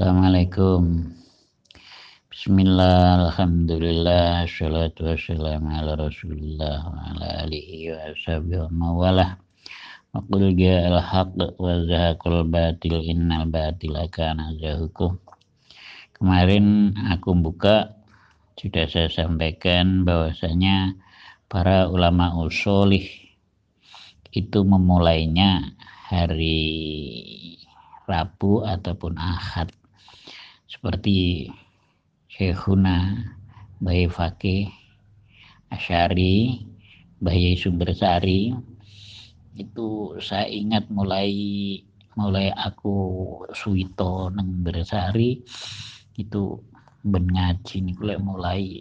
Assalamualaikum. Bismillah, Alhamdulillah, salatu wassalamu ala rasulillah wa ala alihi wa ashabihi wa mawalah. Wa qul ja'al haq wa zahaqul batil innal batila kana zahuku. Kemarin aku buka sudah saya sampaikan bahwasanya para ulama usolih itu memulainya hari Rabu ataupun Ahad seperti Syekhuna Bayi Fakih Asyari Bayi Sumbersari itu saya ingat mulai mulai aku Suwito neng Bersari itu ben ngaji ini mulai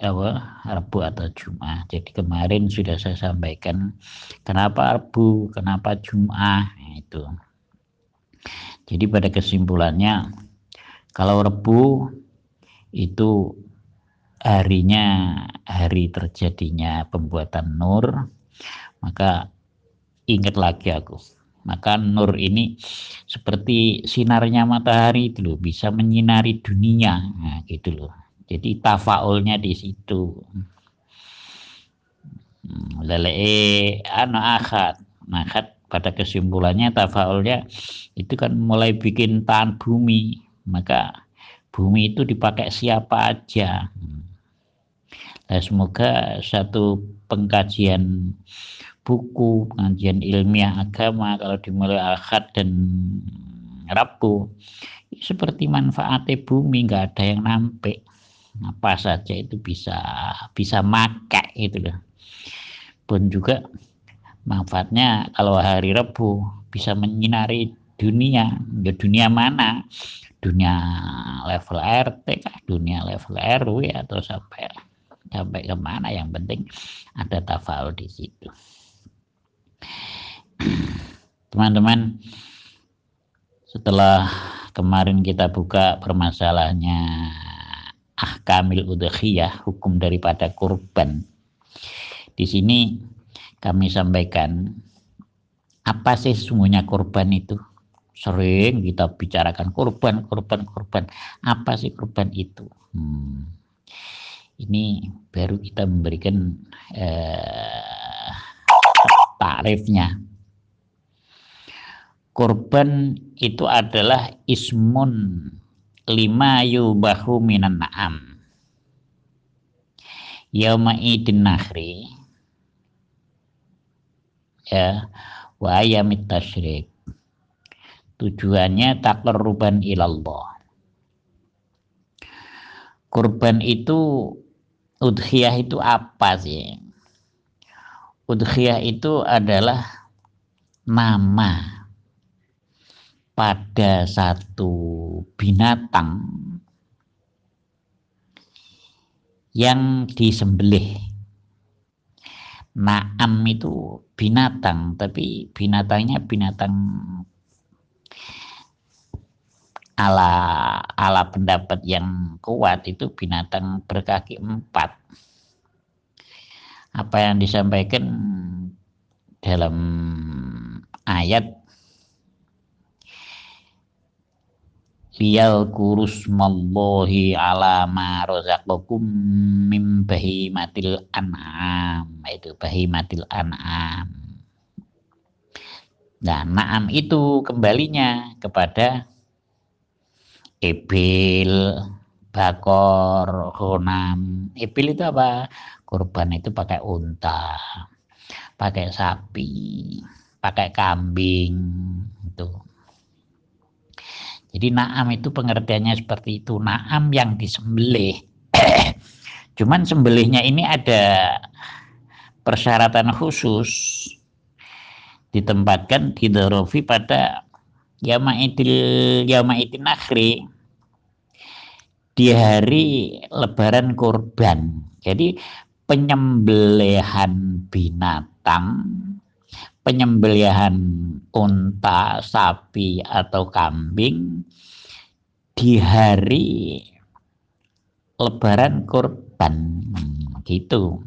apa Rabu atau Jumat. Jadi kemarin sudah saya sampaikan kenapa Rabu, kenapa Jumat itu. Jadi pada kesimpulannya kalau Rebu itu harinya hari terjadinya pembuatan nur, maka ingat lagi aku. Maka nur ini seperti sinarnya matahari itu loh, bisa menyinari dunia, nah, gitu loh. Jadi tafaulnya di situ. Hmm, lele anak akad, akad pada kesimpulannya tafaulnya itu kan mulai bikin tahan bumi, maka bumi itu dipakai siapa aja. Nah, semoga satu pengkajian buku, pengajian ilmiah agama kalau dimulai akad dan Rabu seperti manfaatnya bumi nggak ada yang nampak apa saja itu bisa bisa makai itu loh. Pun juga manfaatnya kalau hari Rebu bisa menyinari dunia. Ya dunia mana dunia level RT kah dunia level RW atau sampai sampai ke mana yang penting ada tafal di situ teman-teman setelah kemarin kita buka permasalahannya ahkamil udhiyah, hukum daripada kurban. Di sini kami sampaikan apa sih sesungguhnya kurban itu? Sering kita bicarakan kurban, kurban, kurban. Apa sih kurban itu? Hmm. Ini baru kita memberikan eh, tarifnya. Kurban itu adalah ismun lima yubahu minan na'am yauma idin nahri ya wa ayamit tasyrik tujuannya takarruban ilallah kurban itu udhiyah itu apa sih udhiyah itu adalah nama pada satu binatang yang disembelih. Naam itu binatang, tapi binatangnya binatang ala ala pendapat yang kuat itu binatang berkaki empat. Apa yang disampaikan dalam ayat liyal kurusmallahi ala ma razaqakum mim bahimatil an'am itu bahimatil an'am nah na'am itu kembalinya kepada ebil bakor honam ebil itu apa kurban itu pakai unta pakai sapi pakai kambing itu jadi naam itu pengertiannya seperti itu. Naam yang disembelih. Cuman sembelihnya ini ada persyaratan khusus ditempatkan di dorofi pada yamaidil yamaidin akhri di hari lebaran kurban. Jadi penyembelihan binatang penyembelihan unta, sapi atau kambing di hari lebaran kurban hmm, gitu.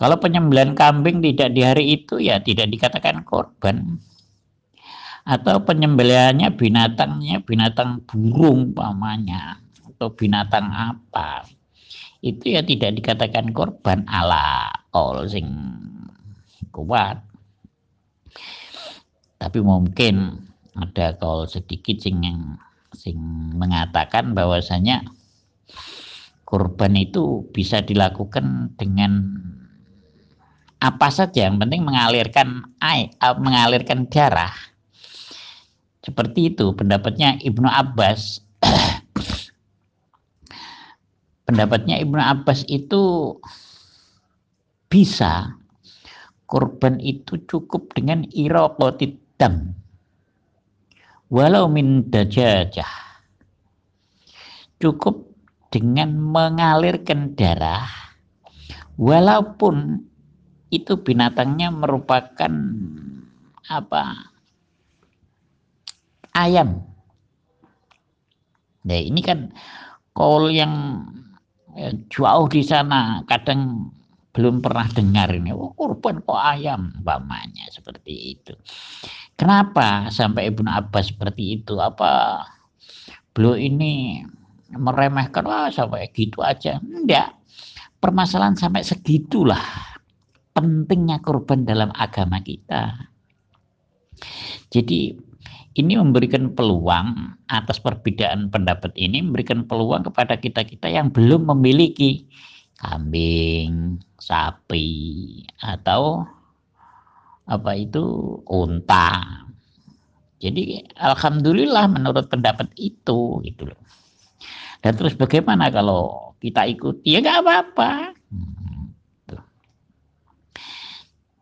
Kalau penyembelihan kambing tidak di hari itu ya tidak dikatakan korban. Atau penyembelihannya binatangnya binatang burung pamannya atau binatang apa. Itu ya tidak dikatakan korban ala kol sing kuat. Tapi mungkin ada kol sedikit sing sing mengatakan bahwasanya kurban itu bisa dilakukan dengan apa saja. Yang penting mengalirkan air mengalirkan darah seperti itu pendapatnya Ibnu Abbas. pendapatnya Ibnu Abbas itu bisa korban itu cukup dengan iraqatid dam. Walau min dajajah. Cukup dengan mengalirkan darah walaupun itu binatangnya merupakan apa ayam. Nah ini kan kol yang ya, jauh di sana kadang belum pernah dengar ini. Oh, kurban kok ayam, umpamanya seperti itu. Kenapa sampai Ibnu Abbas seperti itu? Apa beliau ini meremehkan wah sampai gitu aja? Enggak. Permasalahan sampai segitulah pentingnya kurban dalam agama kita. Jadi ini memberikan peluang atas perbedaan pendapat ini memberikan peluang kepada kita-kita yang belum memiliki kambing, sapi atau apa itu unta. Jadi alhamdulillah menurut pendapat itu gitu loh. Dan terus bagaimana kalau kita ikuti ya nggak apa-apa. Hmm,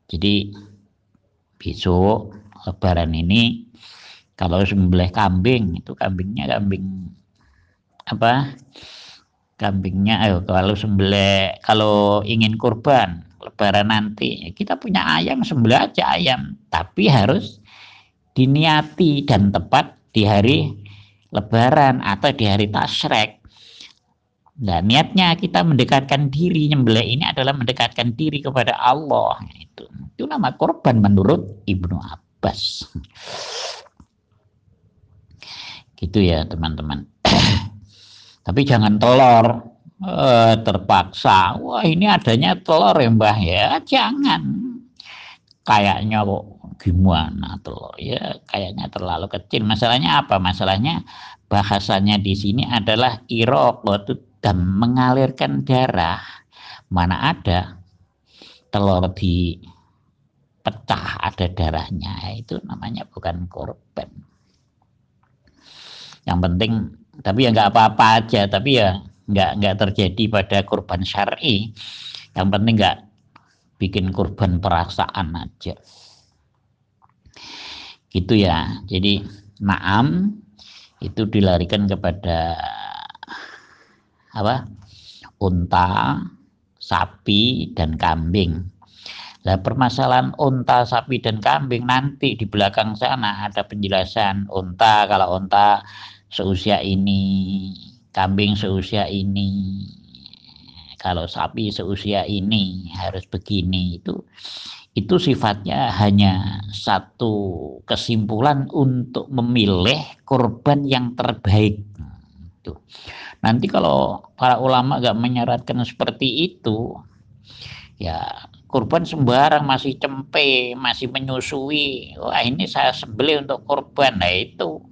Jadi besok lebaran ini kalau sembelih kambing itu kambingnya kambing apa? Kambingnya ayo kalau sembelih kalau ingin kurban lebaran nanti ya kita punya ayam sembelih aja ayam, tapi harus diniati dan tepat di hari lebaran atau di hari tasrek. Nah, niatnya kita mendekatkan diri nyembelih ini adalah mendekatkan diri kepada Allah itu. Itu nama korban menurut Ibnu Abbas gitu ya teman-teman. Tapi jangan telur. Eh, terpaksa. Wah ini adanya telur ya mbah ya. Jangan. Kayaknya kok gimana telur ya? Kayaknya terlalu kecil. Masalahnya apa? Masalahnya bahasanya di sini adalah irok dan mengalirkan darah. Mana ada telur di pecah ada darahnya. Itu namanya bukan korban yang penting tapi ya nggak apa-apa aja tapi ya nggak nggak terjadi pada kurban syari. Yang penting nggak bikin kurban perasaan aja. Gitu ya. Jadi naam itu dilarikan kepada apa unta sapi dan kambing. Nah, permasalahan unta, sapi, dan kambing nanti di belakang sana ada penjelasan unta. Kalau unta seusia ini, kambing seusia ini, kalau sapi seusia ini harus begini itu itu sifatnya hanya satu kesimpulan untuk memilih korban yang terbaik. Nanti kalau para ulama gak menyaratkan seperti itu, ya korban sembarang masih cempe, masih menyusui. Wah ini saya sembelih untuk korban. Nah itu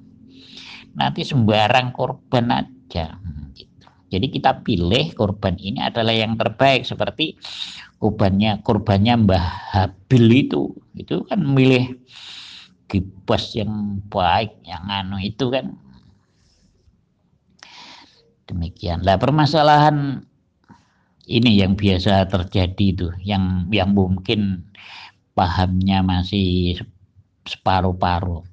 nanti sembarang korban aja gitu. jadi kita pilih korban ini adalah yang terbaik. Seperti korbannya korbannya Mbah Habil itu itu kan milih kibas yang baik yang anu itu kan. Demikian. Lah permasalahan ini yang biasa terjadi itu yang yang mungkin pahamnya masih separuh-paruh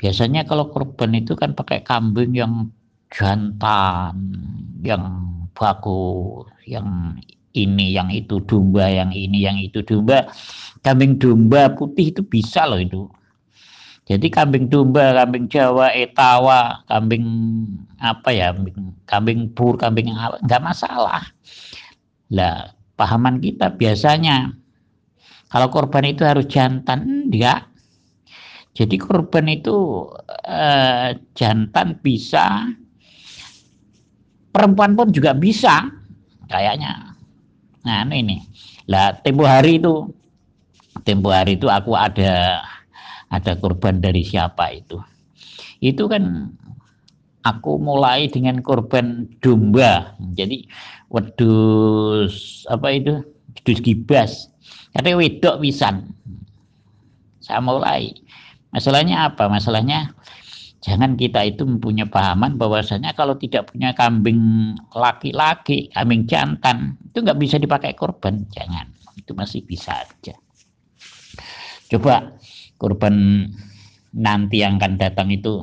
Biasanya kalau korban itu kan pakai kambing yang jantan, yang bagus, yang ini, yang itu domba, yang ini, yang itu domba. Kambing domba putih itu bisa loh itu. Jadi kambing domba, kambing Jawa, etawa, kambing apa ya, kambing pur, kambing apa, nggak masalah. Lah, pahaman kita biasanya kalau korban itu harus jantan, enggak Jadi korban itu eh, jantan bisa, perempuan pun juga bisa, kayaknya. Nah ini, lah tempo hari itu, tempo hari itu aku ada ada korban dari siapa itu. Itu kan aku mulai dengan korban domba. Jadi wedus apa itu? Wedus gibas. Ada wedok pisan. Saya mulai. Masalahnya apa? Masalahnya jangan kita itu mempunyai pahaman bahwasanya kalau tidak punya kambing laki-laki, kambing jantan, itu nggak bisa dipakai korban. Jangan. Itu masih bisa aja. Coba korban nanti yang akan datang itu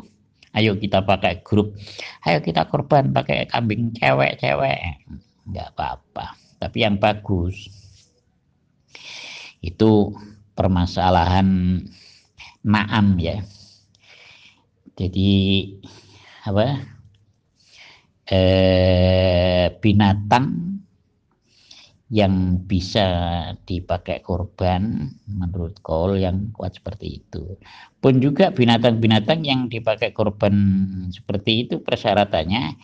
ayo kita pakai grup ayo kita korban pakai kambing cewek-cewek nggak apa-apa tapi yang bagus itu permasalahan naam ya jadi apa eh, binatang yang bisa dipakai korban menurut kol yang kuat seperti itu. Pun juga binatang-binatang yang dipakai korban seperti itu persyaratannya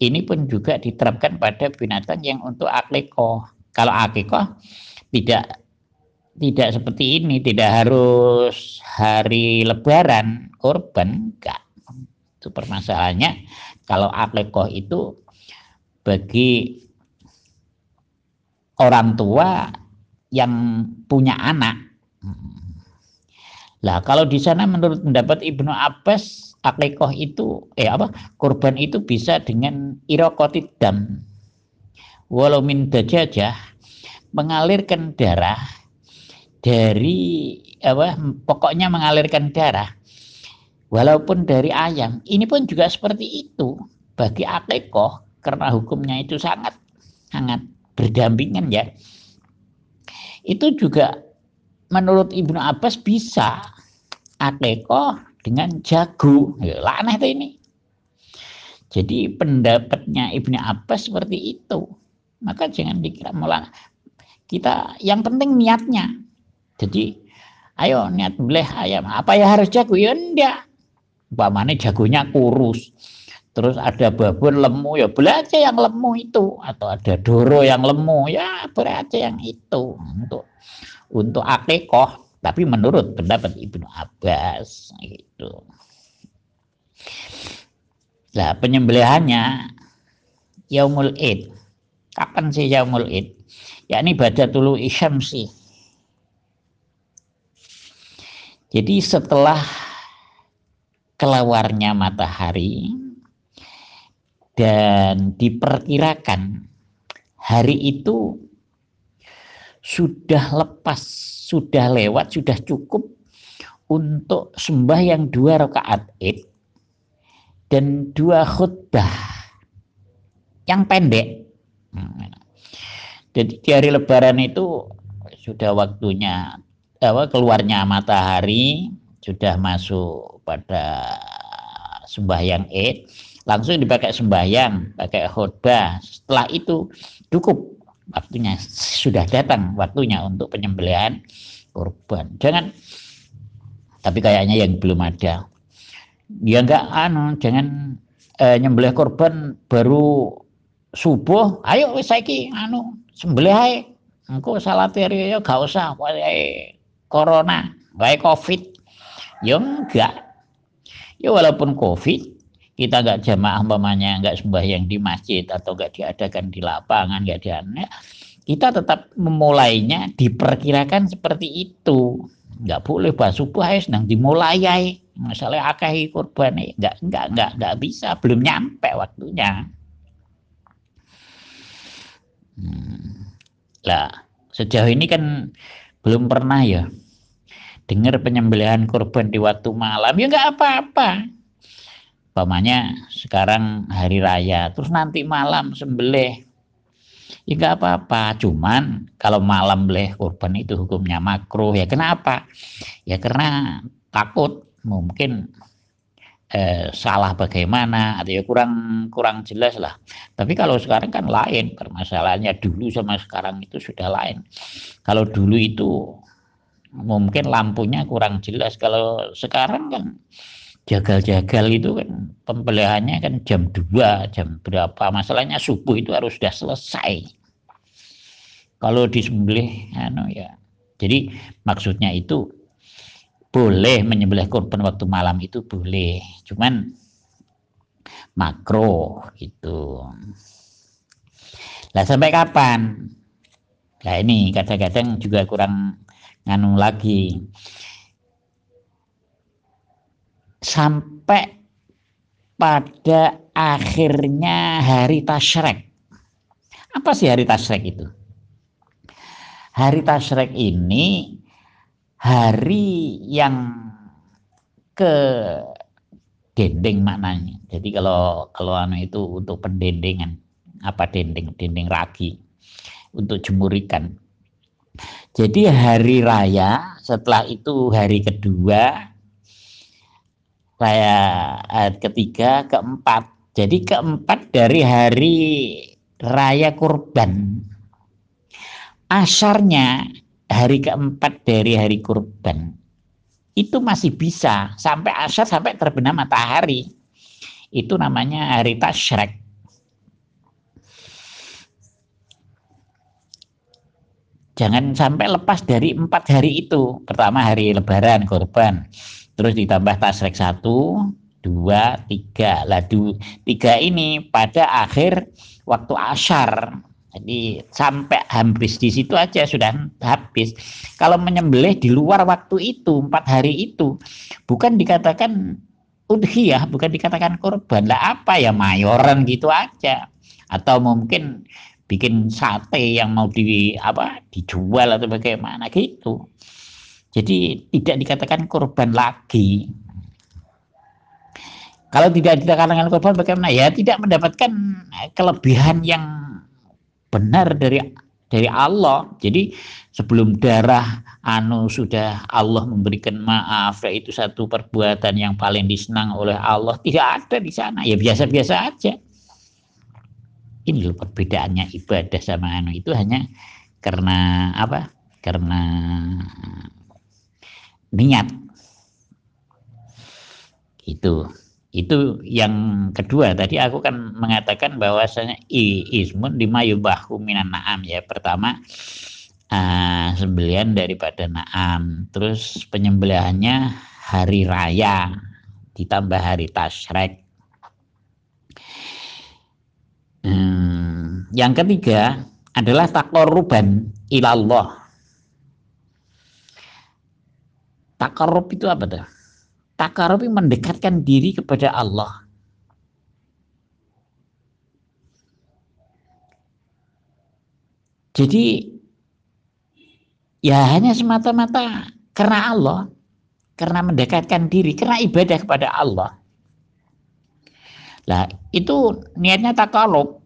ini pun juga diterapkan pada binatang yang untuk akeko. Kalau akeko tidak tidak seperti ini, tidak harus hari lebaran korban, enggak. Itu permasalahannya. Kalau akeko itu bagi orang tua yang punya anak. Lah kalau di sana menurut pendapat Ibnu Abbas akikoh itu eh apa korban itu bisa dengan irokotid dam walau min dajajah mengalirkan darah dari apa pokoknya mengalirkan darah walaupun dari ayam. Ini pun juga seperti itu. Bagi akikoh karena hukumnya itu sangat sangat berdampingan ya. Itu juga menurut Ibnu Abbas bisa akeko dengan jago. Ya, aneh tuh ini. Jadi pendapatnya Ibnu Abbas seperti itu. Maka jangan dikira malah kita yang penting niatnya jadi ayo niat boleh ayam apa ya harus jago? Ya enggak umpamanya jagonya kurus. Terus ada babon lemu ya boleh aja yang lemu itu. Atau ada doro yang lemu ya boleh aja yang itu. Untuk untuk akekoh tapi menurut pendapat Ibnu Abbas itu nah penyembelihannya Yaumul Id. Kapan sih Yaumul Id? Yakni Badatul sih jadi setelah keluarnya matahari dan diperkirakan hari itu sudah lepas, sudah lewat, sudah cukup untuk sembahyang dua rakaat id dan dua khutbah yang pendek. Jadi di hari Lebaran itu sudah waktunya apa, keluarnya matahari sudah masuk pada sembahyang id langsung dipakai sembahyang, pakai khutbah. Setelah itu cukup waktunya sudah datang waktunya untuk penyembelihan korban. Jangan tapi kayaknya yang belum ada. Ya enggak anu, jangan eh, nyembelih korban baru subuh. Ayo wis saiki anu sembelih ae. Engko salat ya gak usah wae corona, wae covid. Ya enggak. Ya walaupun covid kita nggak jamaah umpamanya nggak sembahyang di masjid atau nggak diadakan di lapangan nggak diadakan kita tetap memulainya diperkirakan seperti itu. Nggak boleh bahas subuh harus nang dimulai ya misalnya akai korban nggak nggak nggak nggak bisa. Belum nyampe waktunya. Hmm. lah sejauh ini kan belum pernah ya dengar penyembelihan korban di waktu malam ya nggak apa-apa Umpamanya sekarang hari raya, terus nanti malam sembelih. Ya nggak apa-apa, cuman kalau malam boleh kurban itu hukumnya makruh. Ya kenapa? Ya karena takut mungkin eh, salah bagaimana atau ya kurang kurang jelas lah. Tapi kalau sekarang kan lain permasalahannya dulu sama sekarang itu sudah lain. Kalau dulu itu mungkin lampunya kurang jelas. Kalau sekarang kan jagal-jagal itu kan pembeliannya kan jam 2 jam berapa. Masalahnya subuh itu harus sudah selesai. Kalau disembelih anu ya. Jadi maksudnya itu boleh menyembelih korban waktu malam itu boleh. Cuman makro itu lah sampai kapan? Nah ini kadang-kadang juga kurang nganu lagi sampai pada akhirnya hari tasrek. Apa sih hari tasrek itu? Hari tasrek ini hari yang ke dendeng maknanya. Jadi kalau kalau anu itu untuk pendendengan apa dendeng dendeng ragi untuk jemur ikan. Jadi hari raya setelah itu hari kedua ayat ketiga, keempat. Jadi keempat dari hari raya kurban. Asarnya hari keempat dari hari kurban. Itu masih bisa sampai asar sampai terbenam matahari. Itu namanya hari tasyrek. Jangan sampai lepas dari empat hari itu. Pertama hari lebaran, kurban terus ditambah tasrek satu dua tiga. Ladu tiga ini pada akhir waktu asar jadi sampai habis di situ aja sudah habis. Kalau menyembelih di luar waktu itu empat hari itu bukan dikatakan udhiyah bukan dikatakan korban. Lah apa ya mayoran gitu aja. Atau mungkin bikin sate yang mau di apa dijual atau bagaimana gitu jadi tidak dikatakan korban lagi. Kalau tidak dikatakan korban bagaimana? Ya tidak mendapatkan kelebihan yang benar dari dari Allah. Jadi sebelum darah anu sudah Allah memberikan maaf ya itu satu perbuatan yang paling disenang oleh Allah tidak ada di sana ya biasa-biasa aja ini loh perbedaannya ibadah sama anu. Itu hanya karena apa? Karena niat. Itu itu yang kedua. Tadi aku kan mengatakan bahwasanya ismun lima minan naam. Ya pertama uh, sembelian daripada naam. Terus penyembelihannya hari raya ditambah hari tasrek hmm, yang ketiga adalah takoruban ilallah Takarub itu apa tuh? Takarub itu mendekatkan diri kepada Allah. Jadi ya hanya semata-mata karena Allah, karena mendekatkan diri, karena ibadah kepada Allah. Lah itu niatnya takarub.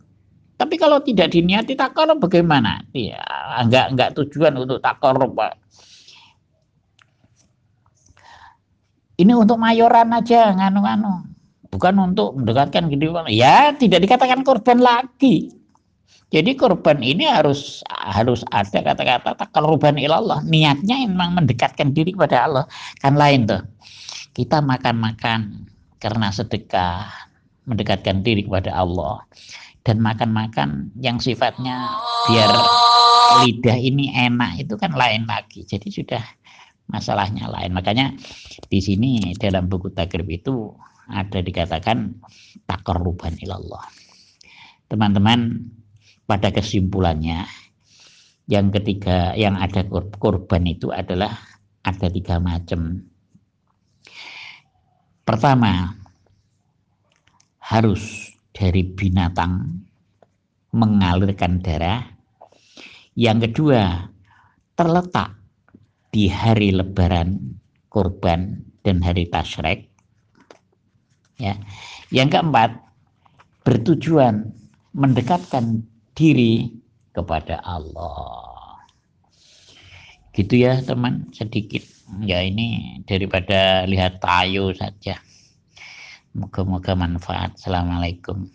Tapi kalau tidak diniati takarub bagaimana? Ya enggak enggak tujuan untuk takarub, Pak. Ini untuk mayoran aja nganu-nganu. Bukan untuk mendekatkan gitu. Ya tidak dikatakan korban lagi. Jadi korban ini harus harus ada kata-kata korban ilallah. Niatnya memang mendekatkan diri kepada Allah. Kan lain tuh. Kita makan-makan karena sedekah, mendekatkan diri kepada Allah. Dan makan-makan yang sifatnya biar lidah ini enak itu kan lain lagi. Jadi sudah masalahnya lain. Makanya di sini dalam buku takrib itu ada dikatakan takarruban ilallah. Teman-teman, pada kesimpulannya yang ketiga yang ada korban itu adalah ada tiga macam. Pertama, harus dari binatang mengalirkan darah. Yang kedua, terletak di hari lebaran kurban dan hari tasrek ya. Yang keempat bertujuan mendekatkan diri kepada Allah. Gitu ya teman. Sedikit. Ya ini daripada lihat tayo saja moga-moga manfaat. Assalamualaikum